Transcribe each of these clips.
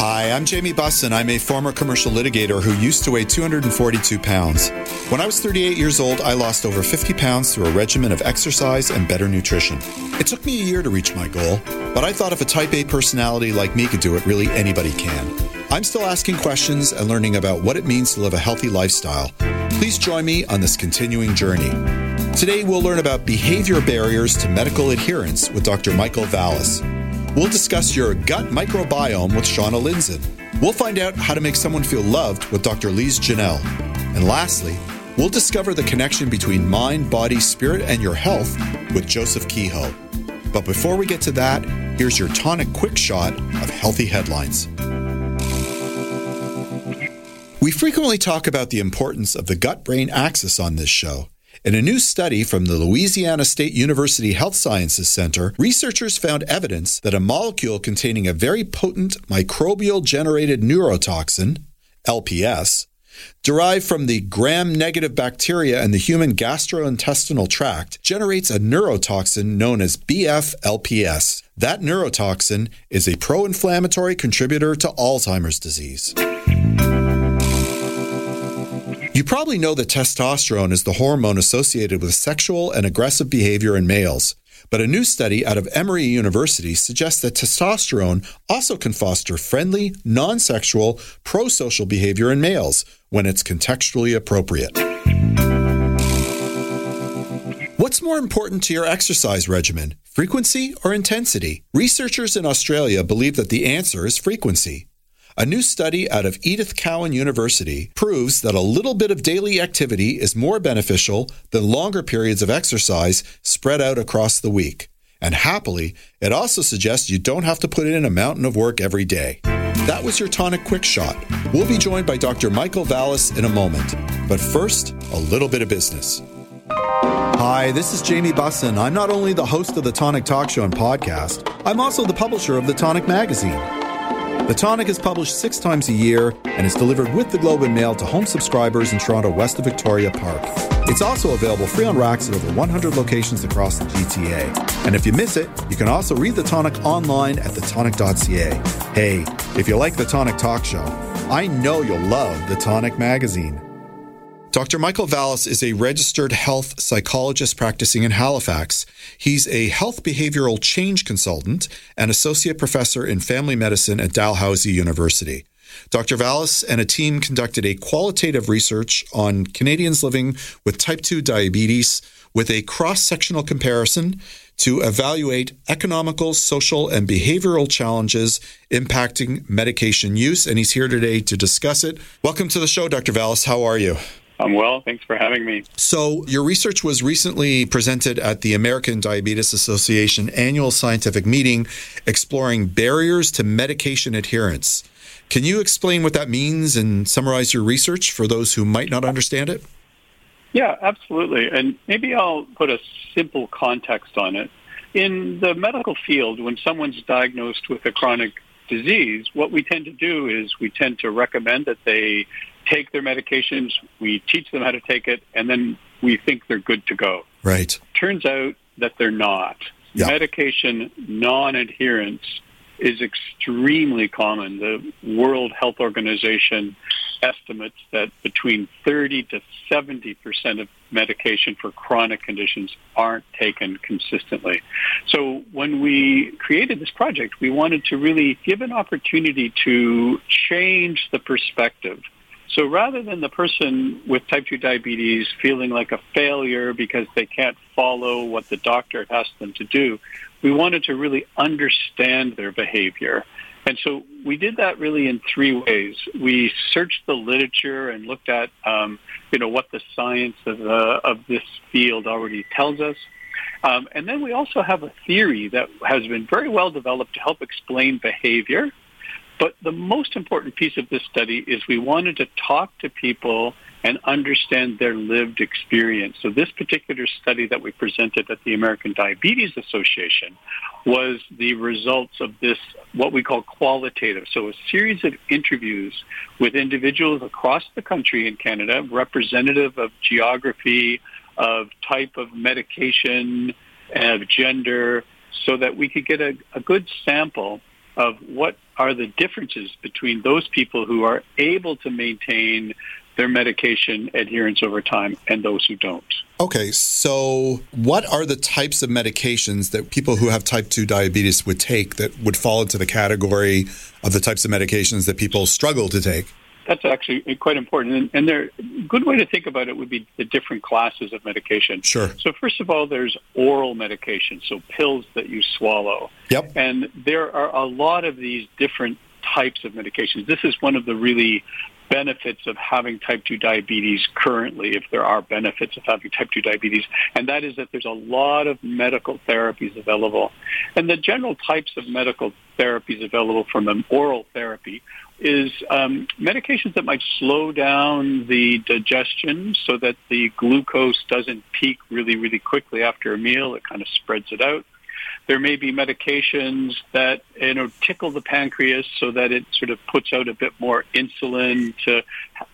Hi, I'm Jamie Bussin. I'm a former commercial litigator who used to weigh 242 pounds. When I was 38 years old, I lost over 50 pounds through a regimen of exercise and better nutrition. It took me a year to reach my goal, but I thought if a type A personality like me could do it, really anybody can. I'm still asking questions and learning about what it means to live a healthy lifestyle. Please join me on this continuing journey. Today, we'll learn about behavior barriers to medical adherence with Dr. Michael Vallis. We'll discuss your gut microbiome with Shauna Lindzon. We'll find out how to make someone feel loved with Dr. Lise Janelle. And lastly, we'll discover the connection between mind, body, spirit, and your health with Joseph Kehoe. But before we get to that, here's your tonic quick shot of healthy headlines. We frequently talk about the importance of the gut brain axis on this show. In a new study from the Louisiana State University Health Sciences Center, researchers found evidence that a molecule containing a very potent microbial generated neurotoxin, LPS, derived from the gram negative bacteria in the human gastrointestinal tract, generates a neurotoxin known as BF-LPS. That neurotoxin is a pro inflammatory contributor to Alzheimer's disease. You probably know that testosterone is the hormone associated with sexual and aggressive behavior in males. But a new study out of Emory University suggests that testosterone also can foster friendly, non sexual, pro social behavior in males when it's contextually appropriate. What's more important to your exercise regimen, frequency or intensity? Researchers in Australia believe that the answer is frequency. A new study out of Edith Cowan University proves that a little bit of daily activity is more beneficial than longer periods of exercise spread out across the week. And happily, it also suggests you don't have to put in a mountain of work every day. That was your Tonic Quick Shot. We'll be joined by Dr. Michael Vallis in a moment. But first, a little bit of business. Hi, this is Jamie Bussin. I'm not only the host of the Tonic Talk Show and podcast, I'm also the publisher of the Tonic Magazine. The Tonic is published six times a year and is delivered with the Globe and Mail to home subscribers in Toronto west of Victoria Park. It's also available free on racks at over 100 locations across the GTA. And if you miss it, you can also read The Tonic online at thetonic.ca. Hey, if you like The Tonic Talk Show, I know you'll love The Tonic Magazine. Dr. Michael Vallis is a registered health psychologist practicing in Halifax. He's a health behavioral change consultant and associate professor in family medicine at Dalhousie University. Dr. Vallis and a team conducted a qualitative research on Canadians living with type 2 diabetes with a cross sectional comparison to evaluate economical, social, and behavioral challenges impacting medication use. And he's here today to discuss it. Welcome to the show, Dr. Vallis. How are you? I'm well. Thanks for having me. So, your research was recently presented at the American Diabetes Association annual scientific meeting exploring barriers to medication adherence. Can you explain what that means and summarize your research for those who might not understand it? Yeah, absolutely. And maybe I'll put a simple context on it. In the medical field, when someone's diagnosed with a chronic disease, what we tend to do is we tend to recommend that they take their medications, we teach them how to take it, and then we think they're good to go. Right. Turns out that they're not. Yeah. Medication non-adherence is extremely common. The World Health Organization estimates that between 30 to 70 percent of medication for chronic conditions aren't taken consistently. So when we created this project, we wanted to really give an opportunity to change the perspective so rather than the person with type 2 diabetes feeling like a failure because they can't follow what the doctor asked them to do, we wanted to really understand their behavior. And so we did that really in three ways. We searched the literature and looked at, um, you know, what the science of, uh, of this field already tells us. Um, and then we also have a theory that has been very well developed to help explain behavior but the most important piece of this study is we wanted to talk to people and understand their lived experience. So this particular study that we presented at the American Diabetes Association was the results of this, what we call qualitative. So a series of interviews with individuals across the country in Canada, representative of geography, of type of medication, of gender, so that we could get a, a good sample of what are the differences between those people who are able to maintain their medication adherence over time and those who don't. Okay, so what are the types of medications that people who have type 2 diabetes would take that would fall into the category of the types of medications that people struggle to take? That's actually quite important. And, and there, a good way to think about it would be the different classes of medication. Sure. So first of all, there's oral medication, so pills that you swallow. Yep. And there are a lot of these different types of medications. This is one of the really benefits of having type 2 diabetes currently, if there are benefits of having type 2 diabetes, and that is that there's a lot of medical therapies available. And the general types of medical therapies available from an oral therapy is um, medications that might slow down the digestion so that the glucose doesn't peak really, really quickly after a meal. It kind of spreads it out. There may be medications that you know tickle the pancreas so that it sort of puts out a bit more insulin to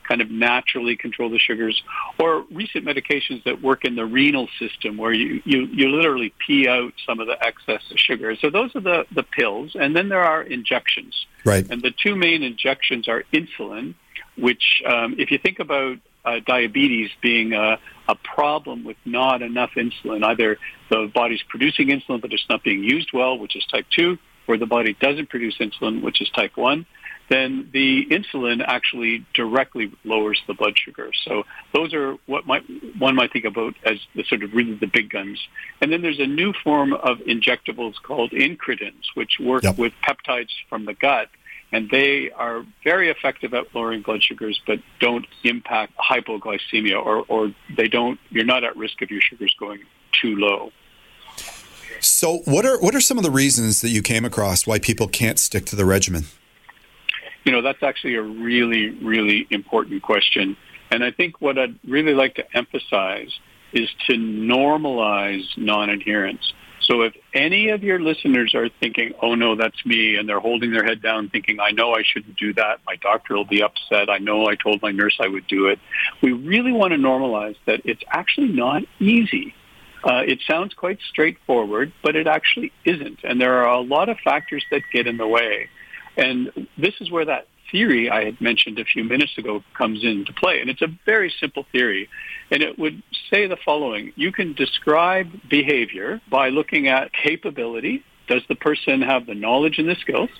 kind of naturally control the sugars, or recent medications that work in the renal system where you, you, you literally pee out some of the excess sugar. So those are the, the pills, and then there are injections. Right. And the two main injections are insulin, which um, if you think about uh, diabetes being a, a problem with not enough insulin. Either the body's producing insulin, but it's not being used well, which is type 2, or the body doesn't produce insulin, which is type 1 then the insulin actually directly lowers the blood sugar. So those are what might, one might think about as the sort of really the big guns. And then there's a new form of injectables called incretins, which work yep. with peptides from the gut and they are very effective at lowering blood sugars, but don't impact hypoglycemia, or, or they don't. You're not at risk of your sugars going too low. So, what are what are some of the reasons that you came across why people can't stick to the regimen? You know, that's actually a really, really important question, and I think what I'd really like to emphasize is to normalize non-adherence. So if any of your listeners are thinking, oh no, that's me, and they're holding their head down thinking, I know I shouldn't do that. My doctor will be upset. I know I told my nurse I would do it. We really want to normalize that it's actually not easy. Uh, it sounds quite straightforward, but it actually isn't. And there are a lot of factors that get in the way. And this is where that theory I had mentioned a few minutes ago comes into play. And it's a very simple theory. And it would say the following. You can describe behavior by looking at capability. Does the person have the knowledge and the skills?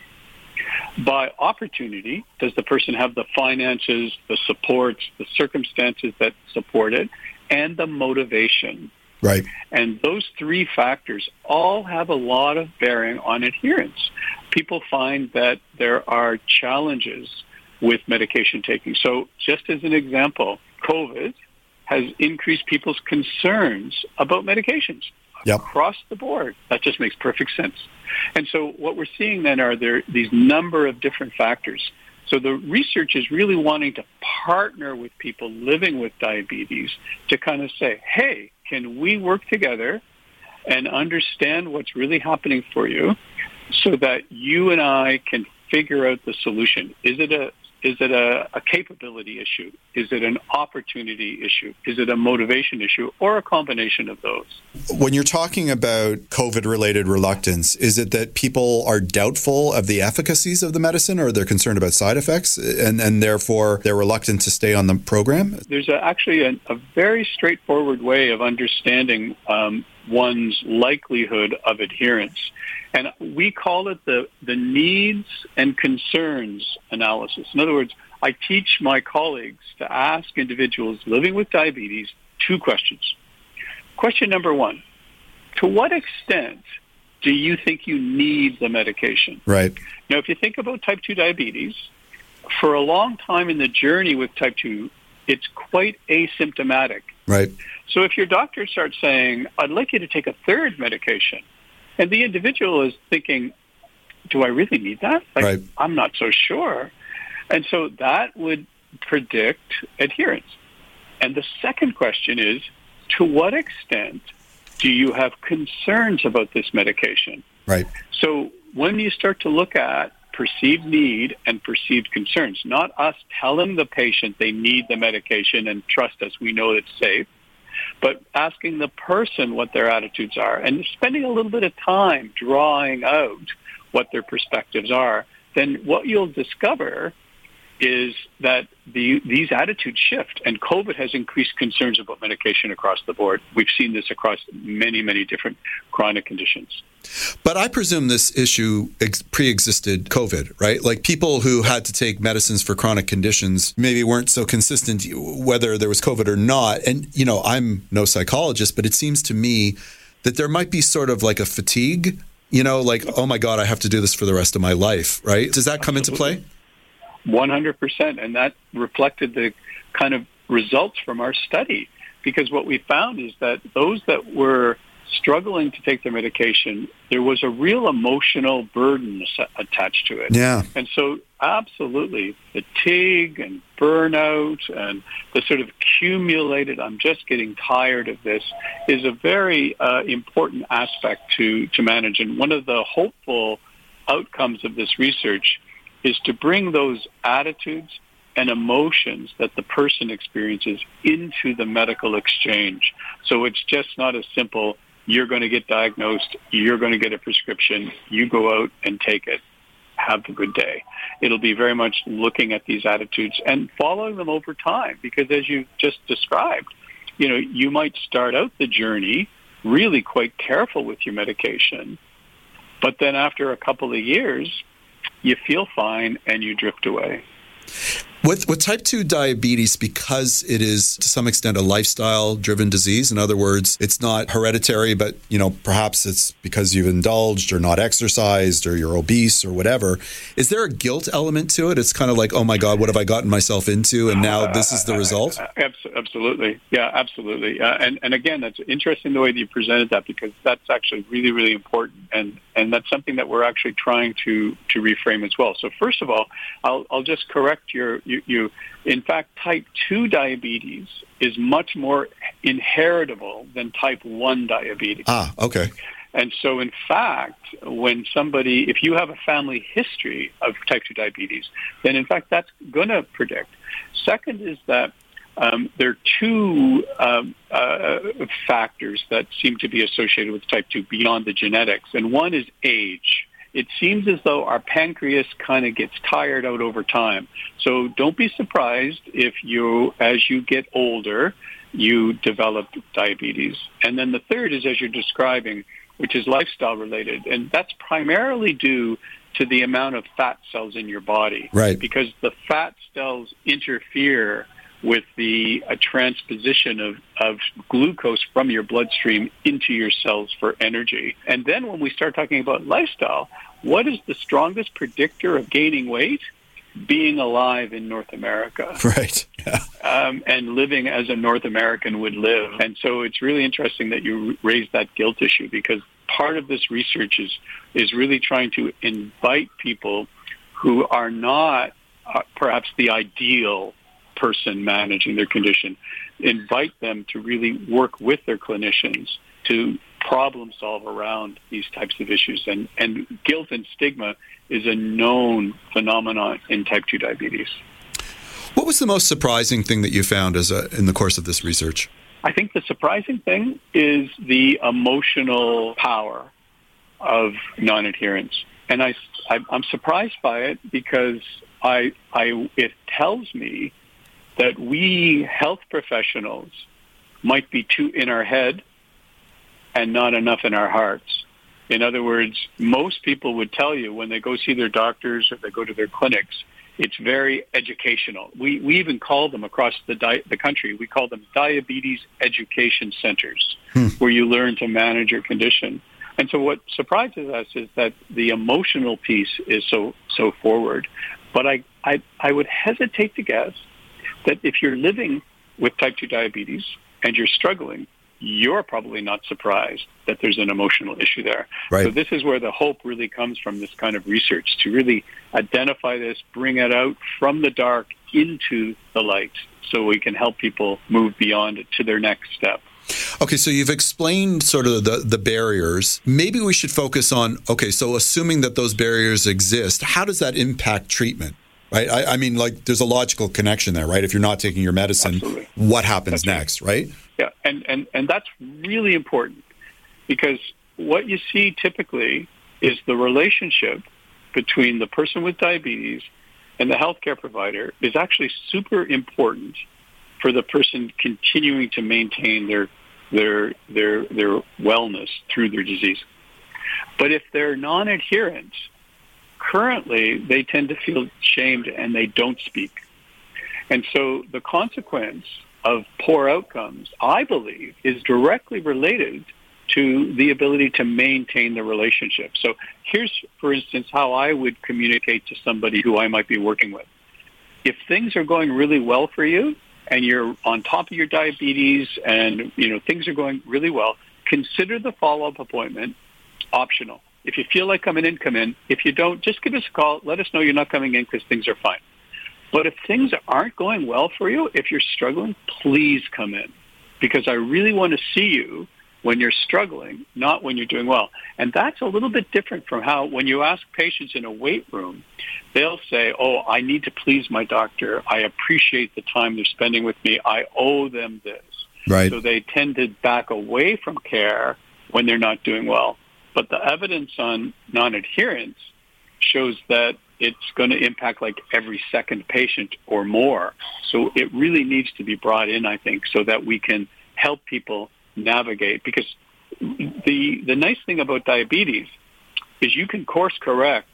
By opportunity, does the person have the finances, the supports, the circumstances that support it, and the motivation? Right. And those three factors all have a lot of bearing on adherence. People find that there are challenges with medication taking. So just as an example, COVID has increased people's concerns about medications yep. across the board. That just makes perfect sense. And so what we're seeing then are there these number of different factors. So the research is really wanting to partner with people living with diabetes to kind of say, hey, can we work together and understand what's really happening for you so that you and I can figure out the solution? Is it a is it a, a, capability issue? Is it an opportunity issue? Is it a motivation issue or a combination of those? When you're talking about COVID related reluctance, is it that people are doubtful of the efficacies of the medicine or they're concerned about side effects and, and therefore they're reluctant to stay on the program? There's a, actually a, a, very straightforward way of understanding um, one's likelihood of adherence. And we call it the, the needs and concerns analysis. In other words, I teach my colleagues to ask individuals living with diabetes two questions. Question number one, to what extent do you think you need the medication? Right. Now, if you think about type 2 diabetes, for a long time in the journey with type 2, it's quite asymptomatic. Right. So if your doctor starts saying, I'd like you to take a third medication, and the individual is thinking, do I really need that? Like, right. I'm not so sure. And so that would predict adherence. And the second question is, to what extent do you have concerns about this medication? Right. So when you start to look at perceived need and perceived concerns, not us telling the patient they need the medication and trust us, we know it's safe, but asking the person what their attitudes are and spending a little bit of time drawing out what their perspectives are, then what you'll discover is that the, these attitudes shift, and COVID has increased concerns about medication across the board. We've seen this across many, many different chronic conditions. But I presume this issue ex- pre-existed COVID, right? Like people who had to take medicines for chronic conditions maybe weren't so consistent whether there was COVID or not. And you know, I'm no psychologist, but it seems to me that there might be sort of like a fatigue. You know, like oh my god, I have to do this for the rest of my life, right? Does that come into play? 100%. And that reflected the kind of results from our study. Because what we found is that those that were struggling to take their medication, there was a real emotional burden attached to it. Yeah. And so, absolutely, fatigue and burnout and the sort of accumulated, I'm just getting tired of this, is a very uh, important aspect to, to manage. And one of the hopeful outcomes of this research is to bring those attitudes and emotions that the person experiences into the medical exchange. So it's just not as simple, you're going to get diagnosed, you're going to get a prescription, you go out and take it. Have a good day. It'll be very much looking at these attitudes and following them over time because as you just described, you know, you might start out the journey really quite careful with your medication, but then after a couple of years, you feel fine and you drift away. With, with type 2 diabetes, because it is to some extent a lifestyle driven disease, in other words, it's not hereditary, but you know, perhaps it's because you've indulged or not exercised or you're obese or whatever. Is there a guilt element to it? It's kind of like, oh my God, what have I gotten myself into? And now this is the result? Absolutely. Yeah, absolutely. Uh, and, and again, that's interesting the way that you presented that because that's actually really, really important. And, and that's something that we're actually trying to, to reframe as well. So first of all, I'll, I'll just correct your, you, you, in fact, type 2 diabetes is much more inheritable than type 1 diabetes. Ah, okay. And so, in fact, when somebody, if you have a family history of type 2 diabetes, then in fact that's going to predict. Second is that um, there are two um, uh, factors that seem to be associated with type 2 beyond the genetics, and one is age it seems as though our pancreas kind of gets tired out over time. So don't be surprised if you, as you get older, you develop diabetes. And then the third is as you're describing, which is lifestyle related. And that's primarily due to the amount of fat cells in your body. Right. Because the fat cells interfere with the uh, transposition of, of glucose from your bloodstream into your cells for energy. And then when we start talking about lifestyle, what is the strongest predictor of gaining weight? Being alive in North America. Right. Yeah. Um, and living as a North American would live. And so it's really interesting that you raised that guilt issue because part of this research is, is really trying to invite people who are not uh, perhaps the ideal person managing their condition, invite them to really work with their clinicians to problem solve around these types of issues. And, and guilt and stigma is a known phenomenon in type 2 diabetes. What was the most surprising thing that you found as a, in the course of this research? I think the surprising thing is the emotional power of non-adherence. And I, I, am surprised by it because I, I, it tells me that we health professionals might be too in our head and not enough in our hearts. In other words, most people would tell you when they go see their doctors or they go to their clinics, it's very educational. We, we even call them across the, di- the country, we call them diabetes education centers hmm. where you learn to manage your condition. And so what surprises us is that the emotional piece is so, so forward. But I, I, I would hesitate to guess that if you're living with type 2 diabetes and you're struggling, you're probably not surprised that there's an emotional issue there. Right. So this is where the hope really comes from this kind of research to really identify this, bring it out from the dark into the light so we can help people move beyond it to their next step. Okay, so you've explained sort of the, the barriers. Maybe we should focus on okay, so assuming that those barriers exist, how does that impact treatment? Right? I, I mean, like, there's a logical connection there, right? If you're not taking your medicine, Absolutely. what happens That's next, right? Yeah, and, and, and that's really important because what you see typically is the relationship between the person with diabetes and the healthcare provider is actually super important for the person continuing to maintain their their their their wellness through their disease. But if they're non-adherent, currently they tend to feel shamed and they don't speak. And so the consequence of poor outcomes, I believe, is directly related to the ability to maintain the relationship. So here's, for instance, how I would communicate to somebody who I might be working with. If things are going really well for you and you're on top of your diabetes and, you know, things are going really well, consider the follow-up appointment optional. If you feel like coming in, come in. If you don't, just give us a call. Let us know you're not coming in because things are fine. But if things aren't going well for you, if you're struggling, please come in because I really want to see you when you're struggling, not when you're doing well. And that's a little bit different from how when you ask patients in a weight room, they'll say, oh, I need to please my doctor. I appreciate the time they're spending with me. I owe them this. Right. So they tend to back away from care when they're not doing well. But the evidence on non-adherence shows that it's going to impact like every second patient or more. So it really needs to be brought in, I think, so that we can help people navigate. Because the the nice thing about diabetes is you can course correct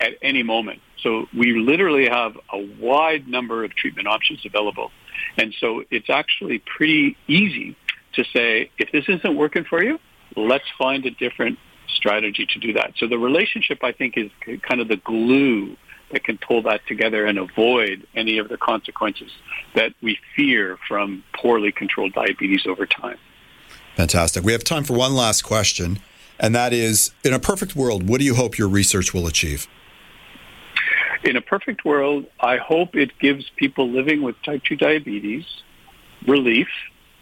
at any moment. So we literally have a wide number of treatment options available. And so it's actually pretty easy to say, if this isn't working for you, let's find a different strategy to do that. So the relationship, I think, is kind of the glue that can pull that together and avoid any of the consequences that we fear from poorly controlled diabetes over time. Fantastic. We have time for one last question, and that is in a perfect world, what do you hope your research will achieve? In a perfect world, I hope it gives people living with type 2 diabetes relief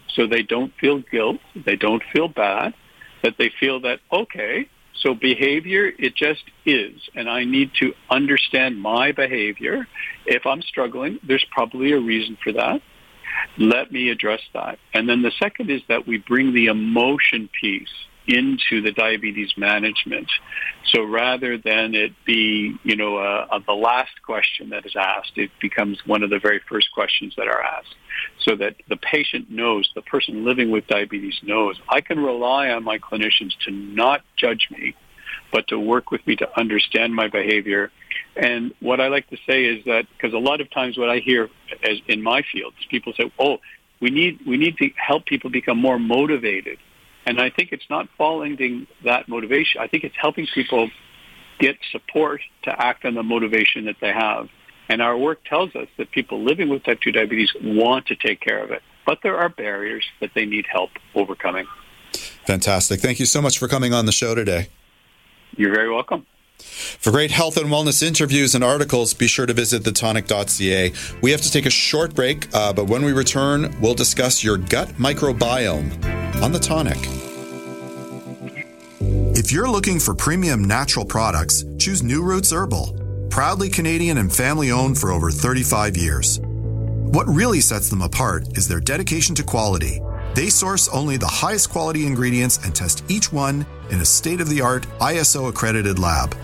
so they don't feel guilt, they don't feel bad, that they feel that, okay, so behavior, it just is. And I need to understand my behavior. If I'm struggling, there's probably a reason for that. Let me address that. And then the second is that we bring the emotion piece into the diabetes management. So rather than it be, you know, uh, uh, the last question that is asked, it becomes one of the very first questions that are asked so that the patient knows, the person living with diabetes knows, I can rely on my clinicians to not judge me, but to work with me to understand my behavior. And what I like to say is that, because a lot of times what I hear as in my field is people say, oh, we need, we need to help people become more motivated and I think it's not following that motivation. I think it's helping people get support to act on the motivation that they have. And our work tells us that people living with type 2 diabetes want to take care of it, but there are barriers that they need help overcoming. Fantastic. Thank you so much for coming on the show today. You're very welcome. For great health and wellness interviews and articles, be sure to visit thetonic.ca. We have to take a short break, uh, but when we return, we'll discuss your gut microbiome on The Tonic. If you're looking for premium natural products, choose New Roots Herbal. Proudly Canadian and family owned for over 35 years. What really sets them apart is their dedication to quality. They source only the highest quality ingredients and test each one in a state of the art ISO accredited lab.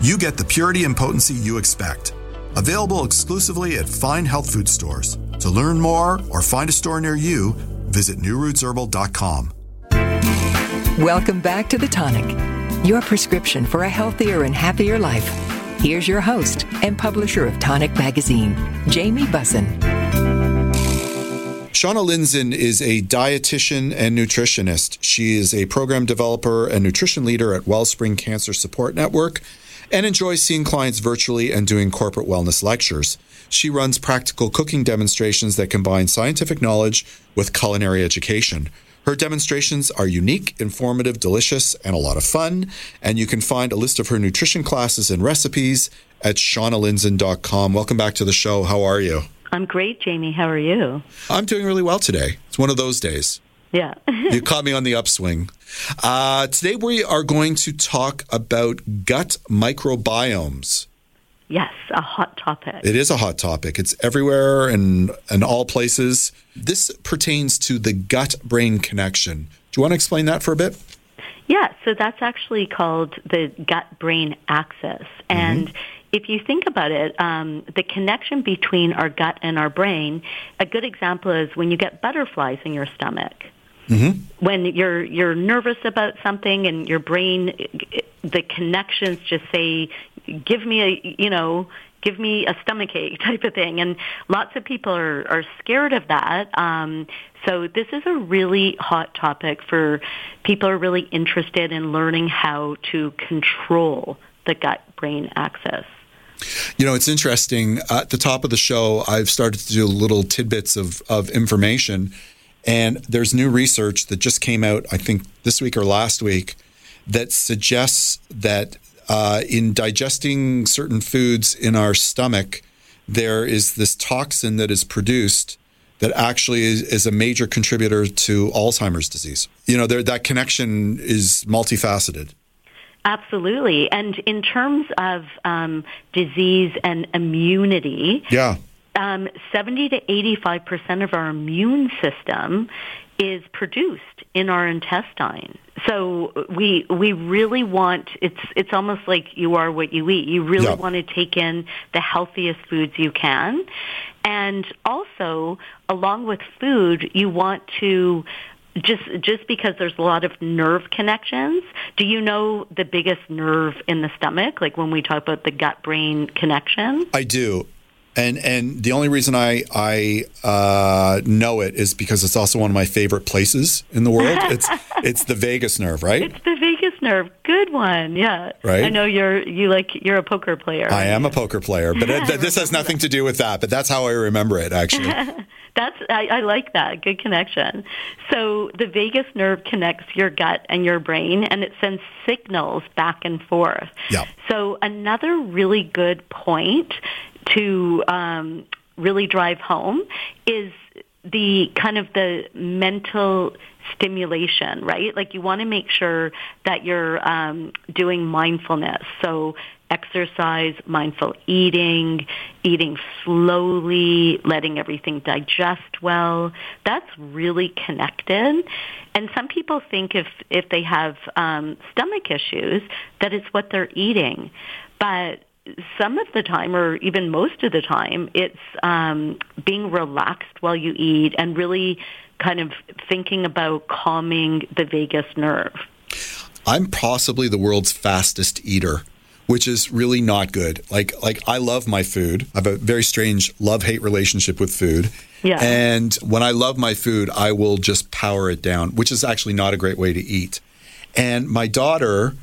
You get the purity and potency you expect. Available exclusively at fine health food stores. To learn more or find a store near you, visit newrootsherbal.com. Welcome back to The Tonic, your prescription for a healthier and happier life. Here's your host and publisher of Tonic Magazine, Jamie Bussin. Shauna Lindzon is a dietitian and nutritionist. She is a program developer and nutrition leader at Wellspring Cancer Support Network and enjoys seeing clients virtually and doing corporate wellness lectures. She runs practical cooking demonstrations that combine scientific knowledge with culinary education. Her demonstrations are unique, informative, delicious, and a lot of fun. And you can find a list of her nutrition classes and recipes at shaunalindzon.com. Welcome back to the show. How are you? I'm great, Jamie. How are you? I'm doing really well today. It's one of those days. Yeah. you caught me on the upswing. Uh, today, we are going to talk about gut microbiomes. Yes, a hot topic. It is a hot topic. It's everywhere and in all places. This pertains to the gut brain connection. Do you want to explain that for a bit? Yeah, so that's actually called the gut brain axis. And mm-hmm. If you think about it, um, the connection between our gut and our brain, a good example is when you get butterflies in your stomach. Mm-hmm. When you're you're nervous about something and your brain, the connections just say, "Give me a you know, give me a stomach ache type of thing." And lots of people are are scared of that. Um, so this is a really hot topic for people who are really interested in learning how to control the gut brain axis. You know, it's interesting. At the top of the show, I've started to do little tidbits of, of information and there's new research that just came out, I think this week or last week, that suggests that uh, in digesting certain foods in our stomach, there is this toxin that is produced that actually is, is a major contributor to Alzheimer's disease. You know, there, that connection is multifaceted. Absolutely. And in terms of um, disease and immunity, yeah um, 70 to 85 percent of our immune system is produced in our intestine. So we we really want it's it's almost like you are what you eat. You really want to take in the healthiest foods you can. And also along with food, you want to just just because there's a lot of nerve connections, do you know the biggest nerve in the stomach? Like when we talk about the gut brain connection? I do and and the only reason I I uh, know it is because it's also one of my favorite places in the world. It's it's the vagus nerve, right? It's the vagus nerve. Good one, yeah. Right. I know you're you like you're a poker player. I am a poker player, but it, this has nothing to do with that. But that's how I remember it, actually. that's I, I like that. Good connection. So the vagus nerve connects your gut and your brain, and it sends signals back and forth. Yeah. So another really good point to um, really drive home is the kind of the mental stimulation, right? Like you want to make sure that you're um, doing mindfulness. So exercise, mindful eating, eating slowly, letting everything digest well. That's really connected. And some people think if if they have um, stomach issues that it's what they're eating, but some of the time, or even most of the time, it's um, being relaxed while you eat and really kind of thinking about calming the vagus nerve. I'm possibly the world's fastest eater which is really not good. Like like I love my food. I have a very strange love-hate relationship with food. Yeah. And when I love my food, I will just power it down, which is actually not a great way to eat. And my daughter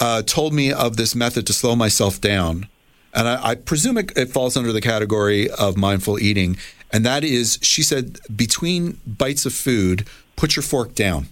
uh, told me of this method to slow myself down. And I, I presume it, it falls under the category of mindful eating. And that is, she said, between bites of food, put your fork down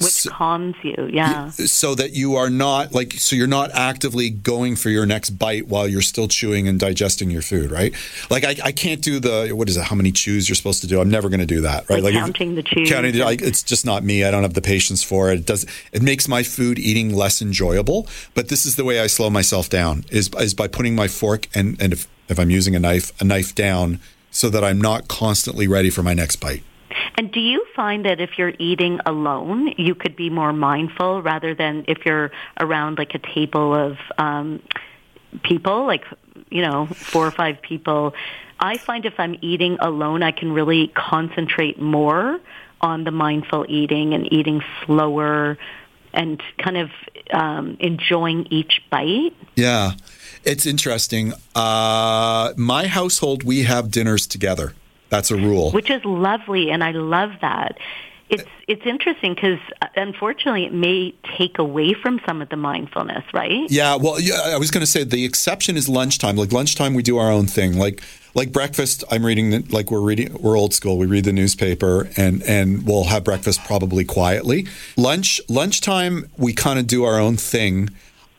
which so, calms you yeah. so that you are not like so you're not actively going for your next bite while you're still chewing and digesting your food right? Like i, I can't do the what is it how many chews you're supposed to do? I'm never going to do that right? Like, like counting if, the chews counting like, it's just not me. I don't have the patience for it. It does it makes my food eating less enjoyable but this is the way i slow myself down is, is by putting my fork and and if, if i'm using a knife a knife down so that i'm not constantly ready for my next bite and do you find that if you're eating alone, you could be more mindful rather than if you're around like a table of um, people, like, you know, four or five people? I find if I'm eating alone, I can really concentrate more on the mindful eating and eating slower and kind of um, enjoying each bite. Yeah, it's interesting. Uh, my household, we have dinners together. That's a rule. Which is lovely, and I love that. It's it's interesting because uh, unfortunately it may take away from some of the mindfulness, right? Yeah. Well, yeah, I was going to say the exception is lunchtime. Like lunchtime, we do our own thing. Like like breakfast, I'm reading the, like we're reading we're old school. We read the newspaper and and we'll have breakfast probably quietly. Lunch lunchtime, we kind of do our own thing.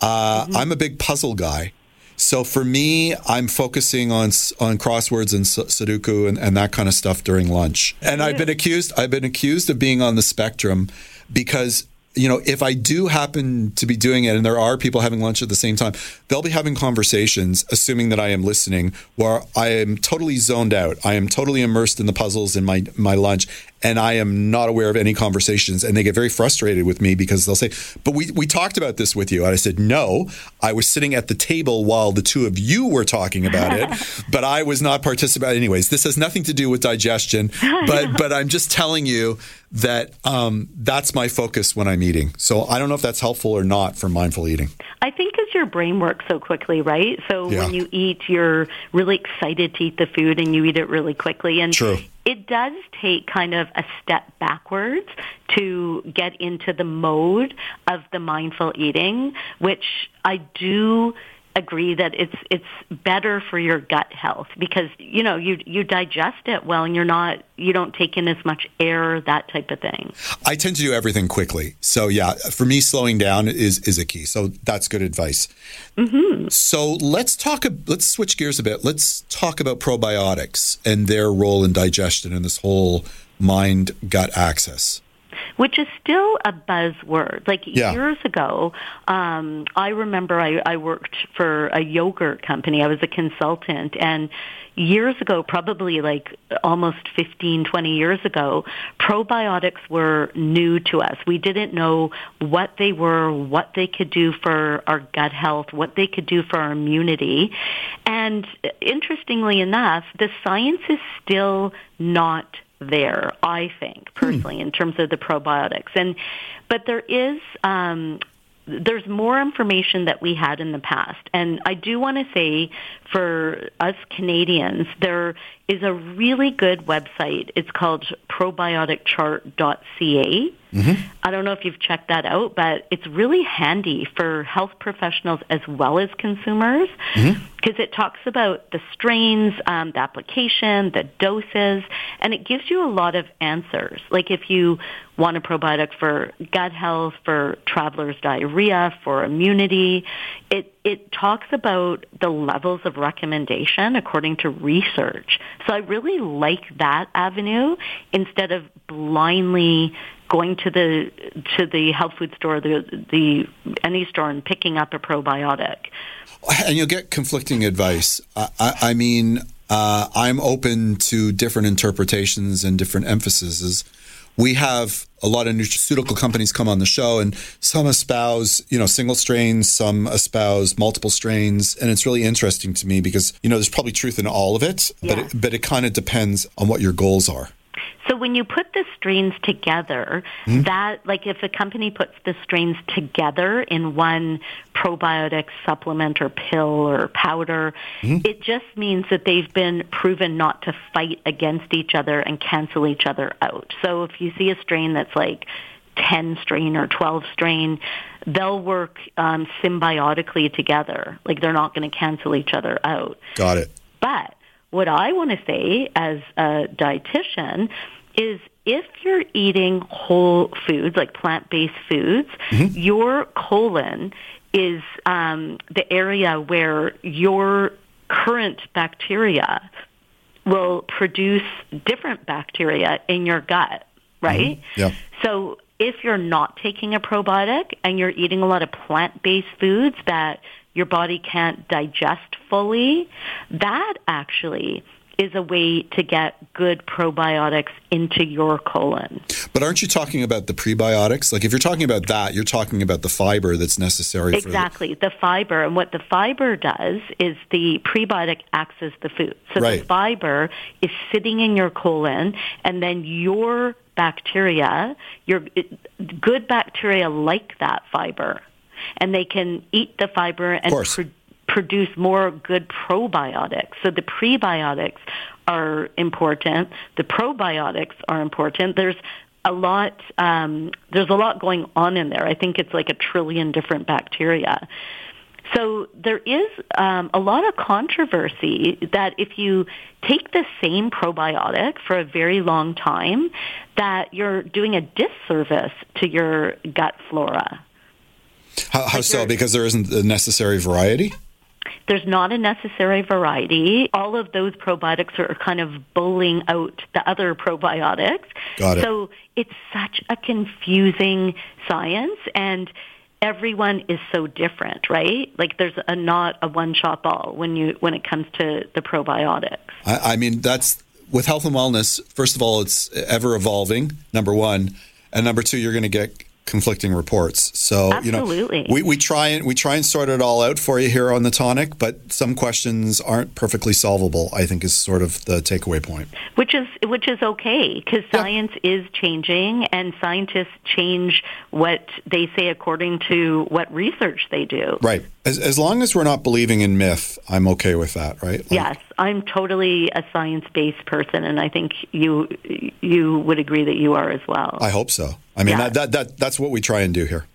Uh, mm-hmm. I'm a big puzzle guy. So for me, I'm focusing on on crosswords and Sudoku and, and that kind of stuff during lunch. And I've been accused I've been accused of being on the spectrum because you know, if I do happen to be doing it and there are people having lunch at the same time, they'll be having conversations, assuming that I am listening, where I am totally zoned out. I am totally immersed in the puzzles in my, my lunch and I am not aware of any conversations. And they get very frustrated with me because they'll say, But we, we talked about this with you. And I said, No, I was sitting at the table while the two of you were talking about it, but I was not participating. Anyways, this has nothing to do with digestion, but, but I'm just telling you that um, that's my focus when I'm eating. So I don't know if that's helpful or not for mindful eating. I think because your brain works so quickly, right? So yeah. when you eat, you're really excited to eat the food and you eat it really quickly. And True it does take kind of a step backwards to get into the mode of the mindful eating, which I do agree that it's it's better for your gut health because you know you you digest it well and you're not you don't take in as much air that type of thing. I tend to do everything quickly, so yeah, for me slowing down is is a key. So that's good advice. Mm-hmm. So let's talk. Let's switch gears a bit. Let's talk about probiotics and their role in digestion and this whole mind gut axis which is still a buzzword. Like yeah. years ago, um, I remember I, I worked for a yogurt company. I was a consultant, and years ago, probably like almost 15, 20 years ago, probiotics were new to us. We didn't know what they were, what they could do for our gut health, what they could do for our immunity. And interestingly enough, the science is still not there, I think, personally, hmm. in terms of the probiotics. And but there is um, there's more information that we had in the past. And I do want to say for us Canadians, there is a really good website. It's called probioticchart.ca. Mm-hmm. I don't know if you've checked that out, but it's really handy for health professionals as well as consumers because mm-hmm. it talks about the strains, um, the application, the doses, and it gives you a lot of answers. Like if you want a probiotic for gut health, for traveler's diarrhea, for immunity, it it talks about the levels of recommendation according to research. So I really like that avenue instead of blindly going to the to the health food store, the the any store, and picking up a probiotic. And you'll get conflicting advice. I, I, I mean, uh, I'm open to different interpretations and different emphases we have a lot of nutraceutical companies come on the show and some espouse, you know, single strains, some espouse multiple strains. And it's really interesting to me because, you know, there's probably truth in all of it, yeah. but it, but it kind of depends on what your goals are. So when you put the strains together, mm-hmm. that like if a company puts the strains together in one probiotic supplement or pill or powder, mm-hmm. it just means that they've been proven not to fight against each other and cancel each other out. So if you see a strain that's like 10 strain or 12 strain, they'll work um, symbiotically together. Like they're not going to cancel each other out. Got it. But what I want to say as a dietitian is if you're eating whole foods, like plant-based foods, mm-hmm. your colon is um, the area where your current bacteria will produce different bacteria in your gut, right? Mm-hmm. Yeah. So if you're not taking a probiotic and you're eating a lot of plant-based foods that your body can't digest fully, that actually is a way to get good probiotics into your colon. But aren't you talking about the prebiotics? Like if you're talking about that, you're talking about the fiber that's necessary exactly, the... the fiber. And what the fiber does is the prebiotic acts as the food. So right. the fiber is sitting in your colon and then your bacteria, your good bacteria like that fiber and they can eat the fiber and pro- produce more good probiotics. So the prebiotics are important. The probiotics are important. There's a lot. Um, there's a lot going on in there. I think it's like a trillion different bacteria. So there is um, a lot of controversy that if you take the same probiotic for a very long time, that you're doing a disservice to your gut flora. How, how so? Because there isn't the necessary variety? there's not a necessary variety. All of those probiotics are kind of bowling out the other probiotics. Got it. So it's such a confusing science and everyone is so different, right? Like there's a not a one shot ball when you when it comes to the probiotics. I, I mean, that's with health and wellness. First of all, it's ever evolving. Number one, and number two, you're going to get conflicting reports. So Absolutely. you know, we, we try and we try and sort it all out for you here on the tonic, but some questions aren't perfectly solvable. I think is sort of the takeaway point. Which is which is okay because Yeah. science is changing and scientists change what they say according to what research they do. Right. As, as long as we're not believing in myth, I'm okay with that. Right. Like, Yes, I'm totally a science-based person, and I think you you would agree that you are as well. I hope so. I mean, Yeah. that, that that that's what we try and do here.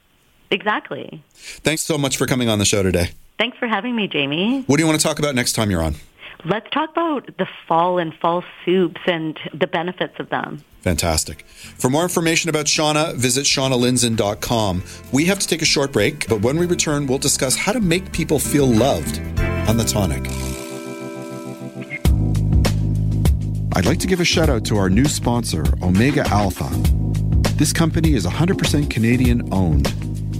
exactly. Thanks so much for coming on the show today. Thanks for having me, Jamie. What do you want to talk about next time you're on? Let's talk about the fall and fall soups and the benefits of them. Fantastic. For more information about Shauna, visit shaunalinson.com. We have to take a short break, but when we return, we'll discuss how to make people feel loved on the tonic. I'd like to give a shout out to our new sponsor, Omega Alpha. This company is 100% Canadian owned.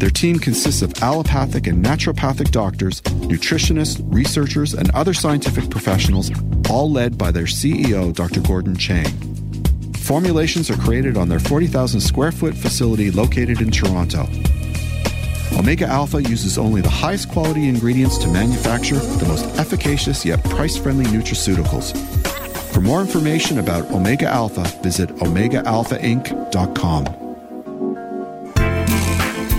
Their team consists of allopathic and naturopathic doctors, nutritionists, researchers, and other scientific professionals, all led by their CEO, Dr. Gordon Chang. Formulations are created on their 40,000 square foot facility located in Toronto. Omega Alpha uses only the highest quality ingredients to manufacture the most efficacious yet price friendly nutraceuticals. For more information about Omega Alpha, visit OmegaAlphaInc.com.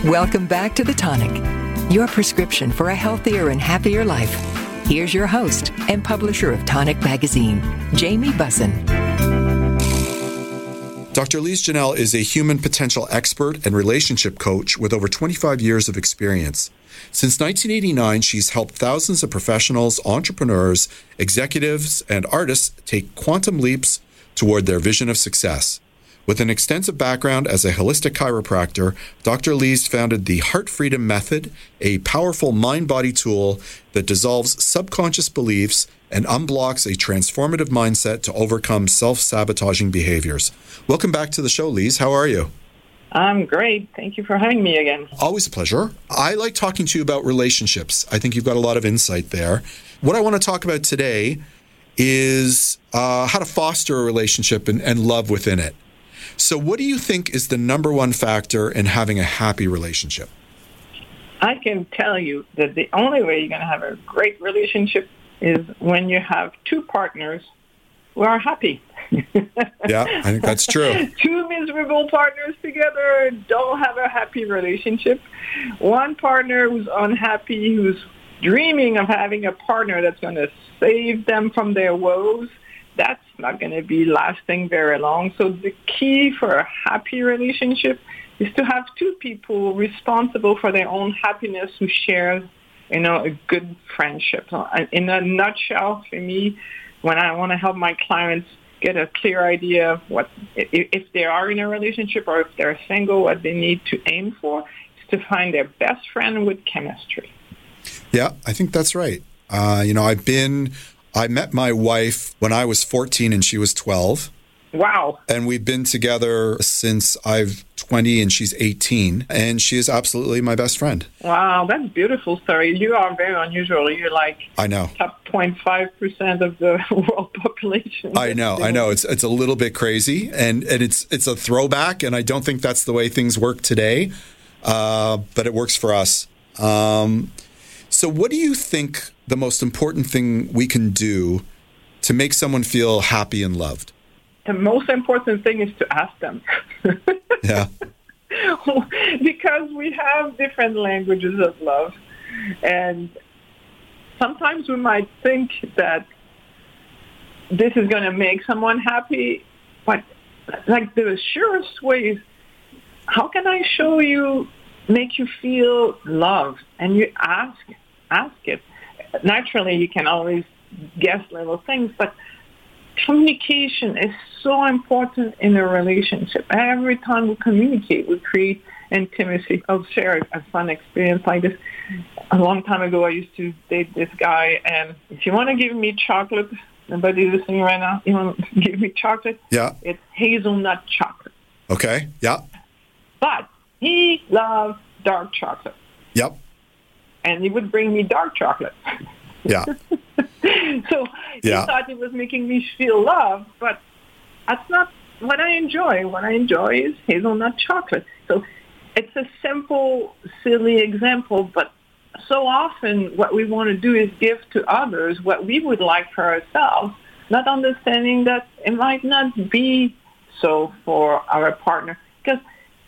Welcome back to The Tonic, your prescription for a healthier and happier life. Here's your host and publisher of Tonic Magazine, Jamie Bussin. Dr. Lise Janelle is a human potential expert and relationship coach with over 25 years of experience. Since 1989, she's helped thousands of professionals, entrepreneurs, executives, and artists take quantum leaps toward their vision of success. With an extensive background as a holistic chiropractor, Dr. Lise founded the Heart Freedom Method, a powerful mind body tool that dissolves subconscious beliefs and unblocks a transformative mindset to overcome self sabotaging behaviors. Welcome back to the show, Lise. How are you? I'm great. Thank you for having me again. Always a pleasure. I like talking to you about relationships. I think you've got a lot of insight there. What I want to talk about today is uh, how to foster a relationship and, and love within it. So, what do you think is the number one factor in having a happy relationship? I can tell you that the only way you're going to have a great relationship is when you have two partners who are happy. Yeah, I think that's true. two miserable partners together don't have a happy relationship. One partner who's unhappy, who's dreaming of having a partner that's going to save them from their woes, that's not going to be lasting very long. So the key for a happy relationship is to have two people responsible for their own happiness who share, you know, a good friendship. In a nutshell, for me, when I want to help my clients get a clear idea of what if, if they are in a relationship or if they're single, what they need to aim for is to find their best friend with chemistry. Yeah, I think that's right. Uh, you know, I've been, I met my wife when I was 14 and she was 12. Wow. And we've been together since I've 20 and she's 18. And she is absolutely my best friend. Wow, that's beautiful story. You are very unusual. You're like I know. top 0.5% of the world population. I know, I know. It's it's a little bit crazy, and and it's it's a throwback, and I don't think that's the way things work today, uh, but it works for us. Um, so, what do you think the most important thing we can do to make someone feel happy and loved? The most important thing is to ask them. Yeah, because we have different languages of love. And sometimes we might think that this is going to make someone happy, but like the surest way is, how can I show you, make you feel love? And you ask, ask it. Naturally, you can always guess little things, but communication is so important in a relationship. Every time we communicate, we create intimacy. I'll share a fun experience like this. A long time ago, I used to date this guy, and if you want to give me chocolate, nobody listening right now, you want to give me chocolate? Yeah. It's hazelnut chocolate. Okay. Yeah. But he loved dark chocolate. Yep. And he would bring me dark chocolate. Yeah. so he Yeah. thought it was making me feel loved, but that's not what I enjoy. What I enjoy is hazelnut chocolate. So it's a simple, silly example, but so often what we want to do is give to others what we would like for ourselves, not understanding that it might not be so for our partner. Because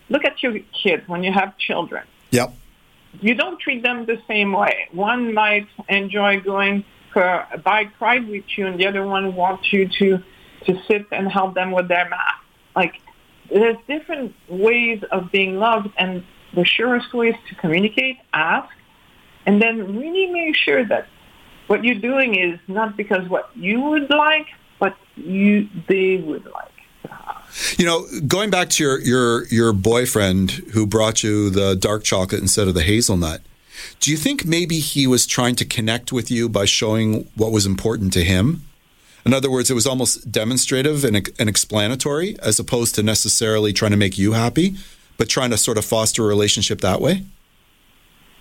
look at your kids when you have children Yep. you don't treat them the same way. One might enjoy going for a bike ride with you, and the other one wants you to to sit and help them with their math. Like there's different ways of being loved, and the surest way is to communicate, ask, and then really make sure that what you're doing is not because what you would like, but you they would like. You know, going back to your your your boyfriend who brought you the dark chocolate instead of the hazelnut. Do you think maybe he was trying to connect with you by showing what was important to him? In other words, it was almost demonstrative and, and explanatory as opposed to necessarily trying to make you happy, but trying to sort of foster a relationship that way?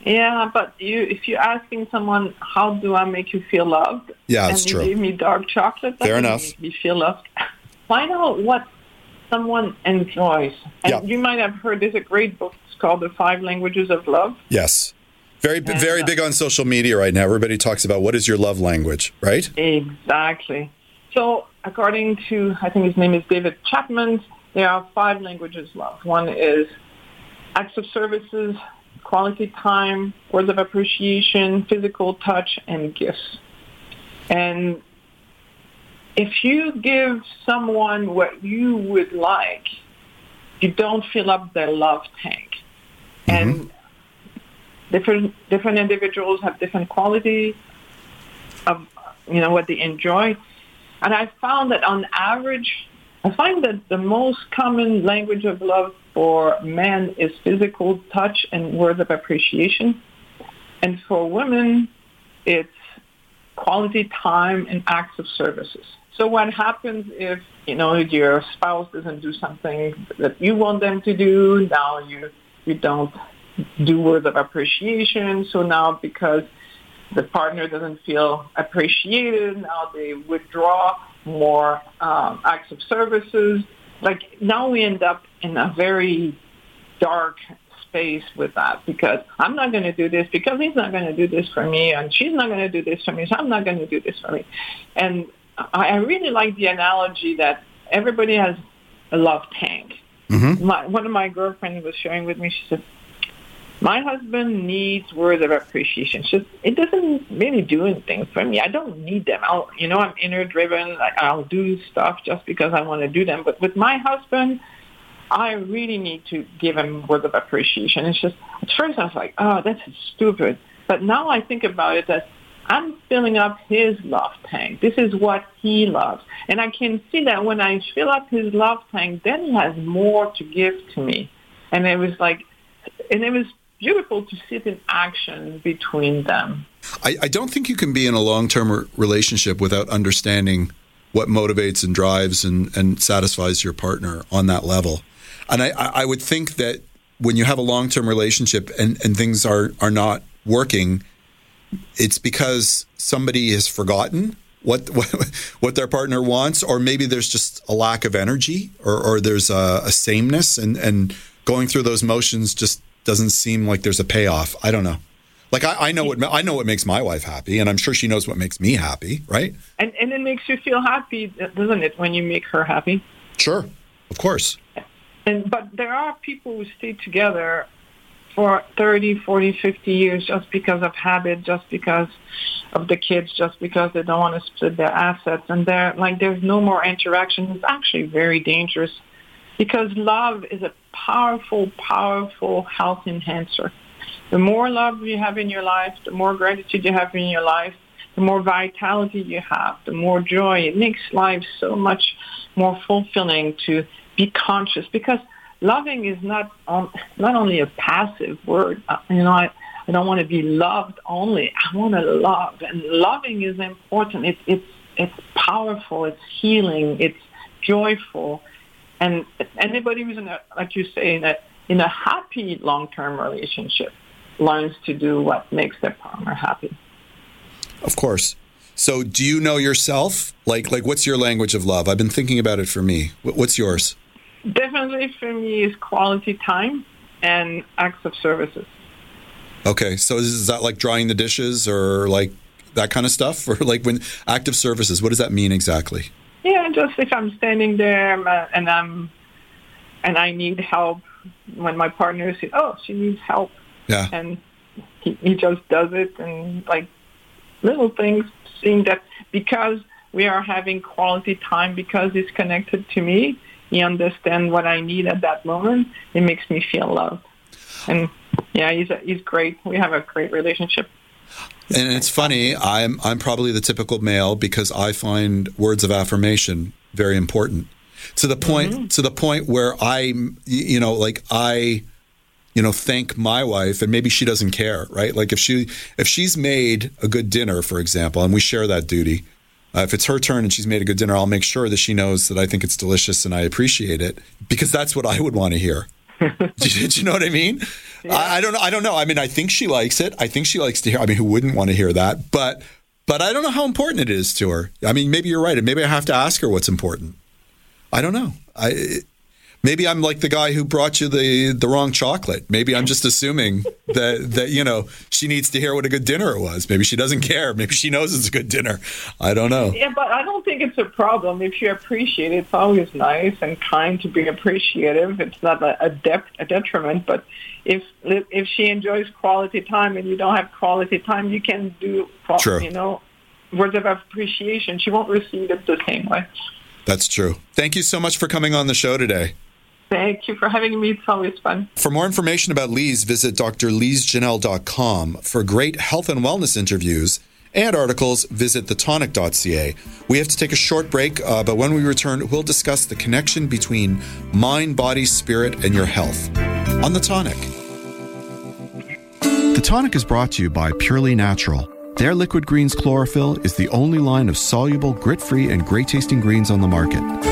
Yeah, but you if you're asking someone how do I make you feel loved, Yeah, and that's you true. give me dark chocolate, that Fair enough. make me feel loved. Find out what someone enjoys, and Yeah. you might have heard there's a great book. It's called The Five Languages of Love. Yes. Very very big on social media right now. Everybody talks about what is your love language, right? Exactly. So, according to, I think his name is David Chapman, there are five languages of love. One is acts of services, quality time, words of appreciation, physical touch, and gifts. And if you give someone what you would like, you don't fill up their love tank. And mm-hmm. Different different individuals have different qualities of you know what they enjoy. And I found that on average, I find that the most common language of love for men is physical touch and words of appreciation. And for women, it's quality time and acts of services. So what happens if, you know, your spouse doesn't do something that you want them to do, now you, you don't do words of appreciation. So now because the partner doesn't feel appreciated, now they withdraw more um, acts of services. Like now we end up in a very dark space with that because I'm not going to do this because he's not going to do this for me and she's not going to do this for me so I'm not going to do this for me. And I I really like the analogy that everybody has a love tank. My, one of my girlfriends was sharing with me, she said, my husband needs words of appreciation. Just it doesn't really do anything for me. I don't need them. I'll you know I'm inner driven. I'll do stuff just because I want to do them. But with my husband, I really need to give him words of appreciation. It's just at first I was like, oh, that's stupid. But now I think about it as I'm filling up his love tank. This is what he loves. And I can see that when I fill up his love tank, then he has more to give to me. And it was like, and it was beautiful to see it in action between them. I, I don't think you can be in a long term relationship without understanding what motivates and drives and, and satisfies your partner on that level. And I, I would think that when you have a long term relationship and, and things are, are not working, it's because somebody has forgotten what, what what their partner wants, or maybe there's just a lack of energy, or, or there's a, a sameness, and, and going through those motions just doesn't seem like there's a payoff. I don't know. Like I, I know what I know what makes my wife happy, and I'm sure she knows what makes me happy, right? And, and it makes you feel happy, doesn't it, when you make her happy? Sure, of course. And but there are people who stay together for 30, 40, 50 years just because of habit, just because of the kids, just because they don't want to split their assets. And they're like, there's no more interaction. It's actually very dangerous because love is a powerful, powerful health enhancer. The more love you have in your life, the more gratitude you have in your life, the more vitality you have, the more joy. It makes life so much more fulfilling to be conscious because loving is not not only a passive word. Uh, you know, I, I don't want to be loved only. I want to love, and loving is important. It's it's it's powerful. It's healing. It's joyful, and anybody who's in a, like you say in a in a happy long term relationship learns to do what makes their partner happy. Of course. So, do you know yourself? Like, like, what's your language of love? I've been thinking about it for me. What's yours? Definitely for me is quality time and acts of services. Okay, so is that like drying the dishes or like that kind of stuff, or like when active services? What does that mean exactly? Just if I'm standing there uh, and I'm and I need help, when my partner says, "Oh, she needs help," yeah, and he, he just does it, and like little things, seeing that because we are having quality time because it's connected to me, he understands what I need at that moment. It makes me feel loved, and yeah, he's a, he's great. We have a great relationship. And it's funny. I'm I'm probably the typical male because I find words of affirmation very important to the point mm-hmm. to the point where I you know like I you know thank my wife and maybe she doesn't care right like if she if she's made a good dinner for example and we share that duty uh, if it's her turn and she's made a good dinner I'll make sure that she knows that I think it's delicious and I appreciate it because that's what I would want to hear do, you, do, you know what I mean? Yeah. I, I, don't know. I don't know. I mean, I think she likes it. I think she likes to hear. I mean, who wouldn't want to hear that? But but I don't know how important it is to her. I mean, maybe you're right, and maybe I have to ask her what's important. I don't know. I maybe I'm like the guy who brought you the the wrong chocolate. Maybe I'm just assuming that that you know she needs to hear what a good dinner it was. Maybe she doesn't care. Maybe she knows it's a good dinner. I don't know. Yeah, but I don't think it's a problem if you appreciate it. It's always nice and kind to be appreciative. It's not a, a, de- a detriment, but if if she enjoys quality time and you don't have quality time, you can do True. you know words of appreciation. She won't receive it the same way. That's true. Thank you so much for coming on the show today. Thank you for having me. It's always fun. For more information about Lise, visit drlisejanelle.com. For great health and wellness interviews and articles, visit thetonic.ca. We have to take a short break, uh, but when we return, we'll discuss the connection between mind, body, spirit, and your health on The Tonic. The Tonic is brought to you by Purely Natural. Their Liquid Greens Chlorophyll is the only line of soluble, grit free, and great tasting greens on the market.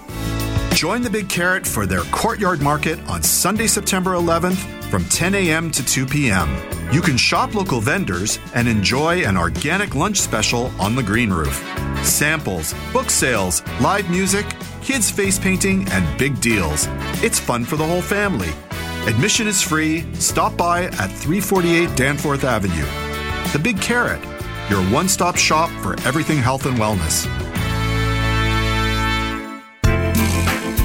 Join the Big Carrot for their courtyard market on Sunday, September 11th from 10 a.m. to 2 p.m. You can shop local vendors and enjoy an organic lunch special on the green roof. Samples, book sales, live music, kids face painting, and big deals. It's fun for the whole family. Admission is free. Stop by at 348 Danforth Avenue. The Big Carrot, your one stop shop for everything health and wellness.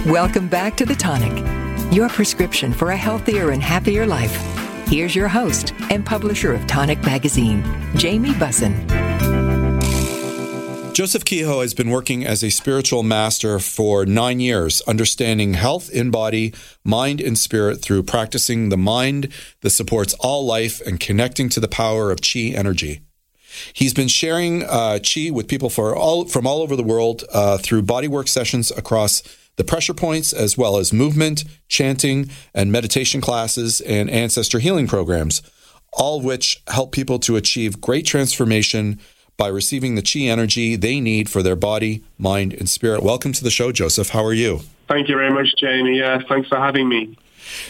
Welcome back to The Tonic, your prescription for a healthier and happier life. Here's your host and publisher of Tonic Magazine, Jamie Bussin. Joseph Kehoe has been working as a spiritual master for nine years, understanding health in body, mind, and spirit through practicing the mind that supports all life and connecting to the power of chi energy. He's been sharing uh, chi with people all, from all over the world uh, through bodywork sessions across the pressure points, as well as movement, chanting, and meditation classes and ancestor healing programs, all of which help people to achieve great transformation by receiving the chi energy they need for their body, mind, and spirit. Welcome to the show, Joseph. How are you? Thank you very much, Jamie. Yeah, thanks for having me.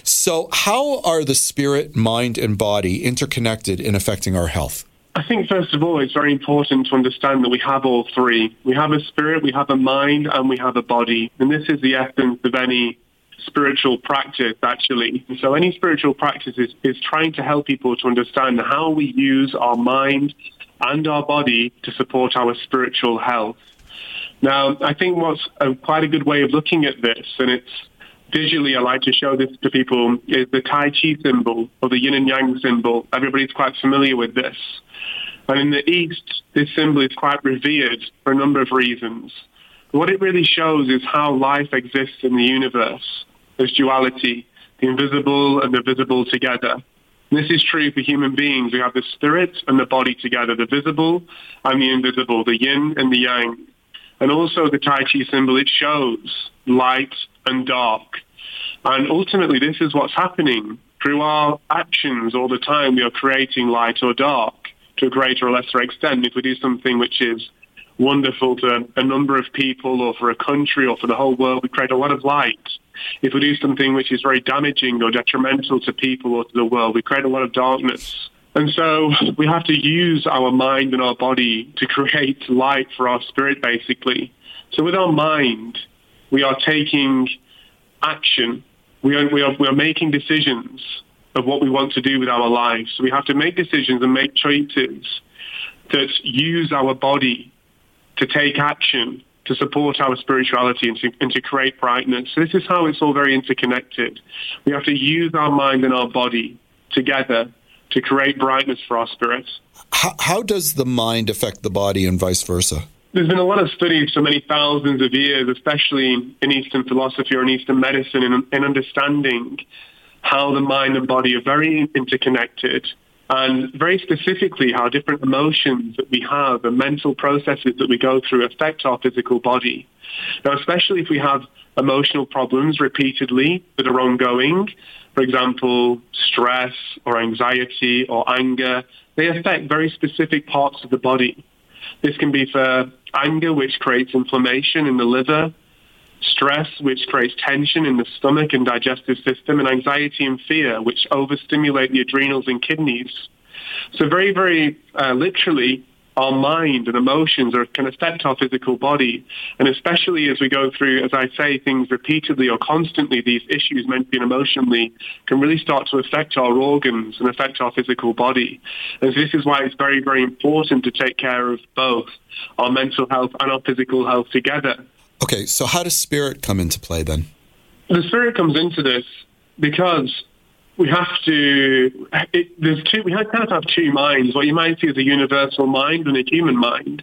So, how are the spirit, mind, and body interconnected in affecting our health? I think, first of all, it's very important to understand that we have all three. We have a spirit, we have a mind, and we have a body. And this is the essence of any spiritual practice, actually. So any spiritual practice is, is trying to help people to understand how we use our mind and our body to support our spiritual health. Now, I think what's a, quite a good way of looking at this, and it's visually I like to show this to people, is the Tai Chi symbol or the yin and yang symbol. Everybody's quite familiar with this. And in the East, this symbol is quite revered for a number of reasons. What it really shows is how life exists in the universe as duality, the invisible and the visible together. This is true for human beings. We have the spirit and the body together, the visible and the invisible, the yin and the yang. And also the Tai Chi symbol, it shows light and dark. And ultimately, this is what's happening. Through our actions all the time, we are creating light or dark to a greater or lesser extent. If we do something which is wonderful to a number of people or for a country or for the whole world, we create a lot of light. If we do something which is very damaging or detrimental to people or to the world, we create a lot of darkness. And so we have to use our mind and our body to create light for our spirit, basically. So with our mind, we are taking action. We are, we are, we are making decisions of what we want to do with our lives. So we have to make decisions and make choices that use our body to take action to support our spirituality and to, and to create brightness. So this is how it's all very interconnected. We have to use our mind and our body together to create brightness for our spirits. How, how does the mind affect the body and vice versa? There's been a lot of studies for many thousands of years, especially in Eastern philosophy or in Eastern medicine, in, in understanding how the mind and body are very interconnected and very specifically how different emotions that we have and mental processes that we go through affect our physical body. Now, especially if we have emotional problems repeatedly that are ongoing, for example, stress or anxiety or anger, they affect very specific parts of the body. This can be for anger, which creates inflammation in the liver, stress, which creates tension in the stomach and digestive system, and anxiety and fear, which overstimulate the adrenals and kidneys. So very, very uh, literally, our mind and emotions are, can affect our physical body. And especially as we go through, as I say, things repeatedly or constantly, these issues mentally and emotionally can really start to affect our organs and affect our physical body. And so this is why it's very, very important to take care of both our mental health and our physical health together. Okay, so how does spirit come into play then? The spirit comes into this because we have to. It, there's two. We kind of have two minds. What you might see is a universal mind and a human mind.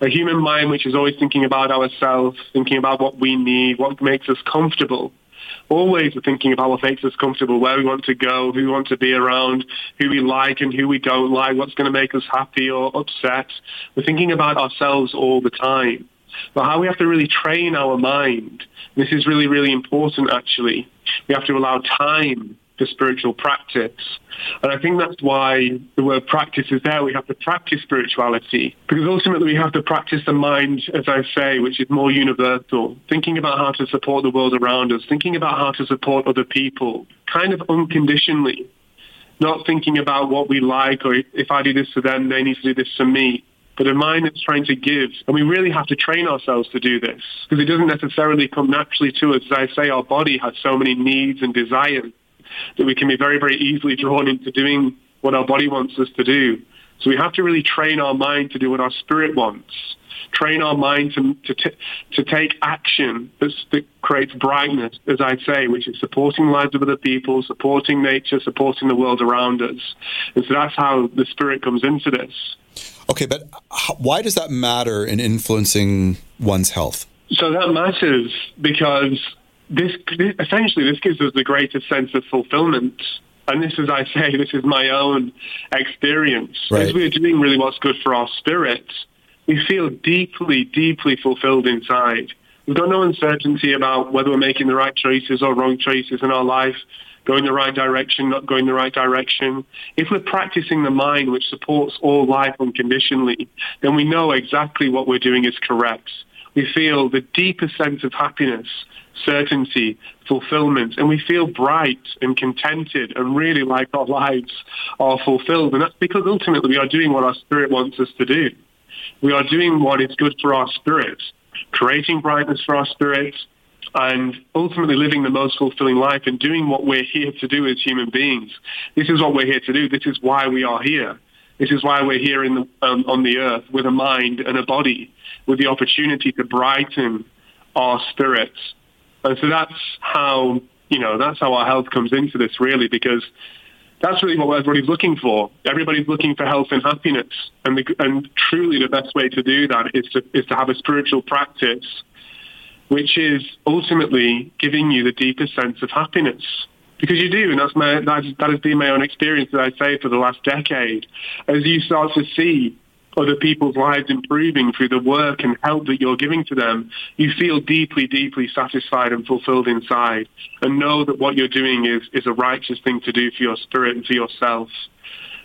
A human mind which is always thinking about ourselves, thinking about what we need, what makes us comfortable. Always thinking about what makes us comfortable, where we want to go, who we want to be around, who we like and who we don't like, what's going to make us happy or upset. We're thinking about ourselves all the time. But how we have to really train our mind, this is really, really important actually. We have to allow time for spiritual practice. And I think that's why the word practice is there. We have to practice spirituality because ultimately we have to practice the mind, as I say, which is more universal, thinking about how to support the world around us, thinking about how to support other people, kind of unconditionally, not thinking about what we like or if I do this for them, they need to do this for me but a mind that's trying to give. And we really have to train ourselves to do this because it doesn't necessarily come naturally to us. As I say, our body has so many needs and desires that we can be very, very easily drawn into doing what our body wants us to do. So we have to really train our mind to do what our spirit wants. Train our mind to, to, t- to take action that creates brightness, as I say, which is supporting lives of other people, supporting nature, supporting the world around us. And so that's how the spirit comes into this. Okay, but why does that matter in influencing one's health? So that matters because this, essentially this gives us the greatest sense of fulfillment. And this, as I say, this is my own experience. Right. As we're doing really what's good for our spirit, we feel deeply, deeply fulfilled inside. We've got no uncertainty about whether we're making the right choices or wrong choices in our life going the right direction, not going the right direction. If we're practicing the mind which supports all life unconditionally, then we know exactly what we're doing is correct. We feel the deepest sense of happiness, certainty, fulfillment, and we feel bright and contented and really like our lives are fulfilled. And that's because ultimately we are doing what our spirit wants us to do. We are doing what is good for our spirit, creating brightness for our spirit, and ultimately living the most fulfilling life and doing what we're here to do as human beings. This is what we're here to do. This is why we are here. This is why we're here the, um, on the earth with a mind and a body, with the opportunity to brighten our spirits. And so that's how, you know, that's how our health comes into this really, because that's really what everybody's looking for. Everybody's looking for health and happiness. And, the, and truly the best way to do that is to, is to have a spiritual practice, which is ultimately giving you the deepest sense of happiness. Because you do, and that's my, that, that has been my own experience, as I say, for the last decade. As you start to see other people's lives improving through the work and help that you're giving to them, you feel deeply, deeply satisfied and fulfilled inside and know that what you're doing is, is a righteous thing to do for your spirit and for yourself.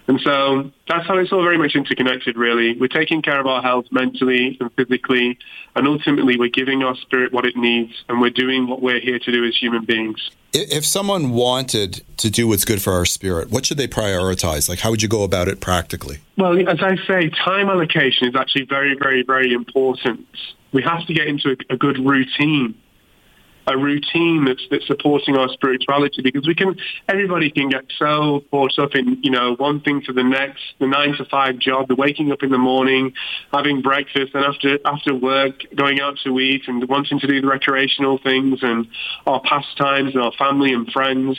And so that's how it's all very much interconnected, really. We're taking care of our health mentally and physically, and ultimately we're giving our spirit what it needs, and we're doing what we're here to do as human beings. If someone wanted to do what's good for our spirit, what should they prioritize? Like, how would you go about it practically? Well, as I say, time allocation is actually very, very, very important. We have to get into a, a good routine a routine that's that's supporting our spirituality because we can everybody can get so caught up in you know one thing to the next the nine to five job the waking up in the morning having breakfast and after after work going out to eat and wanting to do the recreational things and our pastimes and our family and friends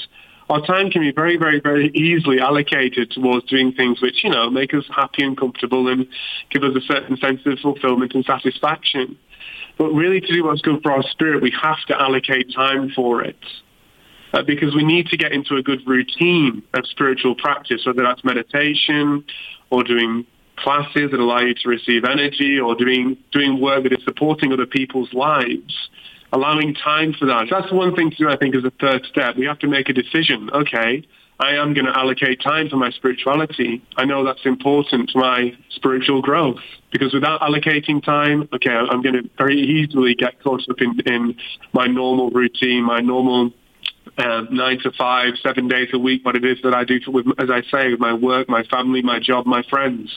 our time can be very, very, very easily allocated towards doing things which, you know, make us happy and comfortable and give us a certain sense of fulfillment and satisfaction. But really to do what's good for our spirit, we have to allocate time for it. Uh, because we need to get into a good routine of spiritual practice, whether that's meditation or doing classes that allow you to receive energy or doing, doing work that is supporting other people's lives, allowing time for that. That's one thing to do, I think, as a third step. We have to make a decision. Okay, I am going to allocate time for my spirituality. I know that's important to my spiritual growth because without allocating time, okay, I'm going to very easily get caught up in, in my normal routine, my normal uh, nine to five, seven days a week, what it is that I do, with, as I say, with my work, my family, my job, my friends.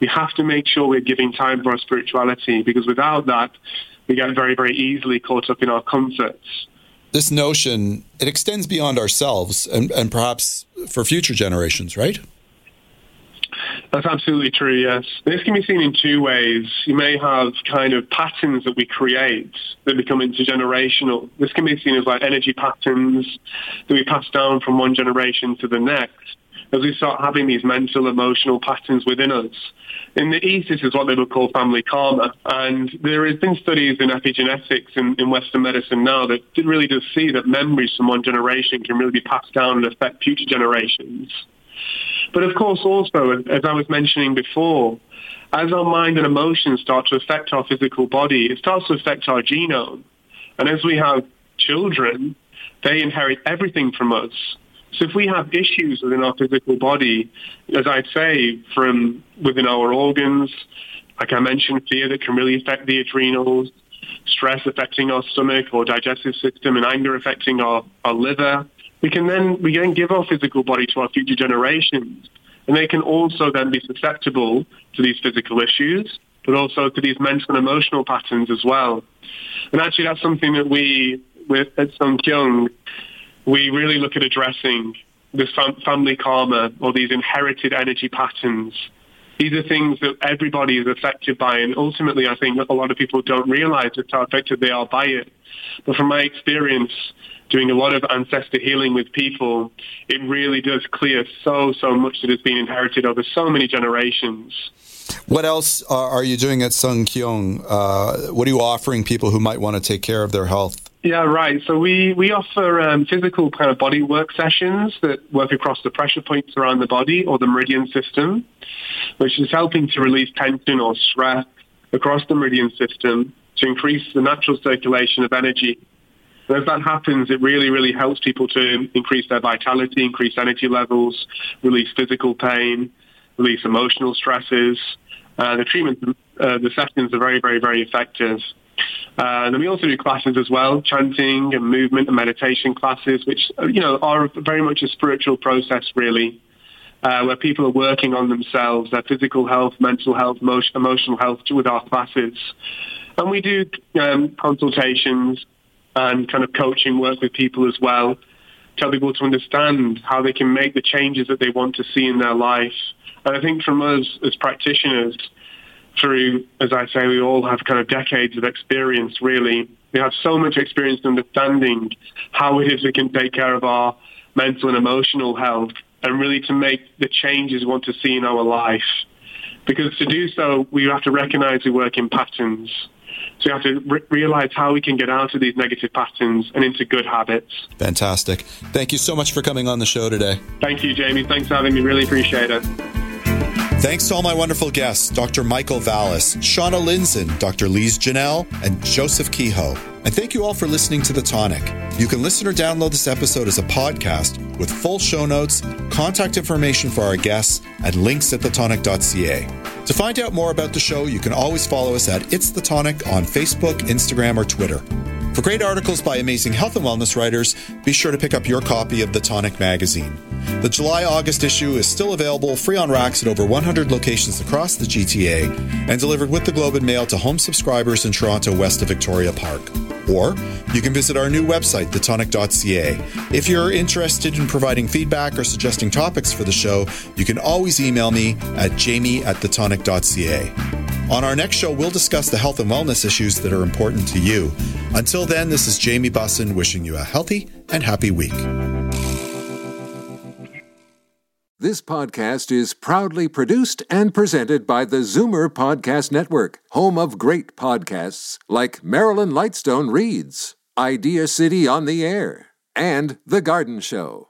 We have to make sure we're giving time for our spirituality because without that, we get very, very easily caught up in our comforts this notion it extends beyond ourselves and, and perhaps for future generations, right? That's absolutely true, yes. This can be seen in two ways. You may have kind of patterns that we create that become intergenerational. This can be seen as like energy patterns that we pass down from one generation to the next as we start having these mental, emotional patterns within us. In the East, this is what they would call family karma. And there has been studies in epigenetics in, in Western medicine now that really does see that memories from one generation can really be passed down and affect future generations. But of course, also, as I was mentioning before, as our mind and emotions start to affect our physical body, it starts to affect our genome. And as we have children, they inherit everything from us. So if we have issues within our physical body, as I'd say, from within our organs, like I mentioned, fear that can really affect the adrenals, stress affecting our stomach or digestive system, and anger affecting our, our liver, we can then we can give our physical body to our future generations. And they can also then be susceptible to these physical issues, but also to these mental and emotional patterns as well. And actually that's something that we with at Sung Kyung we really look at addressing this family karma or these inherited energy patterns. These are things that everybody is affected by, and ultimately, I think a lot of people don't realize just how affected they are by it. But from my experience, doing a lot of ancestor healing with people, it really does clear so, so much that has been inherited over so many generations. What else are you doing at Sung Kyung? Uh, what are you offering people who might want to take care of their health? Yeah, right. So we, we offer um, physical kind of body work sessions that work across the pressure points around the body or the meridian system, which is helping to release tension or stress across the meridian system to increase the natural circulation of energy. And as that happens, it really, really helps people to increase their vitality, increase energy levels, release physical pain, release emotional stresses. Uh, the treatment, uh, the sessions are very, very, very effective. Uh, and then we also do classes as well, chanting and movement and meditation classes, which, uh, you know, are very much a spiritual process, really, uh, where people are working on themselves, their physical health, mental health, emotion, emotional health with our classes. And we do um, consultations and kind of coaching work with people as well, tell people to understand how they can make the changes that they want to see in their life And I think from us as practitioners, through, as I say, we all have kind of decades of experience, really. We have so much experience understanding how it is we can take care of our mental and emotional health and really to make the changes we want to see in our life. Because to do so, we have to recognize we work in patterns. So we have to re- realize how we can get out of these negative patterns and into good habits. Fantastic. Thank you so much for coming on the show today. Thank you, Jamie. Thanks for having me. Really appreciate it. Thanks to all my wonderful guests, Dr. Michael Vallis, Shauna Linson, Dr. Lise Janelle, and Joseph Kehoe. And thank you all for listening to The Tonic. You can listen or download this episode as a podcast with full show notes, contact information for our guests, and links at thetonic.ca. To find out more about the show, you can always follow us at It's The Tonic on Facebook, Instagram, or Twitter. For great articles by amazing health and wellness writers, be sure to pick up your copy of The Tonic magazine. The July August issue is still available free on racks at over 100 locations across the GTA and delivered with the Globe and Mail to home subscribers in Toronto west of Victoria Park. Or you can visit our new website, thetonic.ca. If you're interested in providing feedback or suggesting topics for the show, you can always email me at jamie at thetonic.ca. On our next show, we'll discuss the health and wellness issues that are important to you. Until then, this is Jamie Bussin wishing you a healthy and happy week. This podcast is proudly produced and presented by the Zoomer Podcast Network, home of great podcasts like Marilyn Lightstone Reads, Idea City on the Air, and The Garden Show.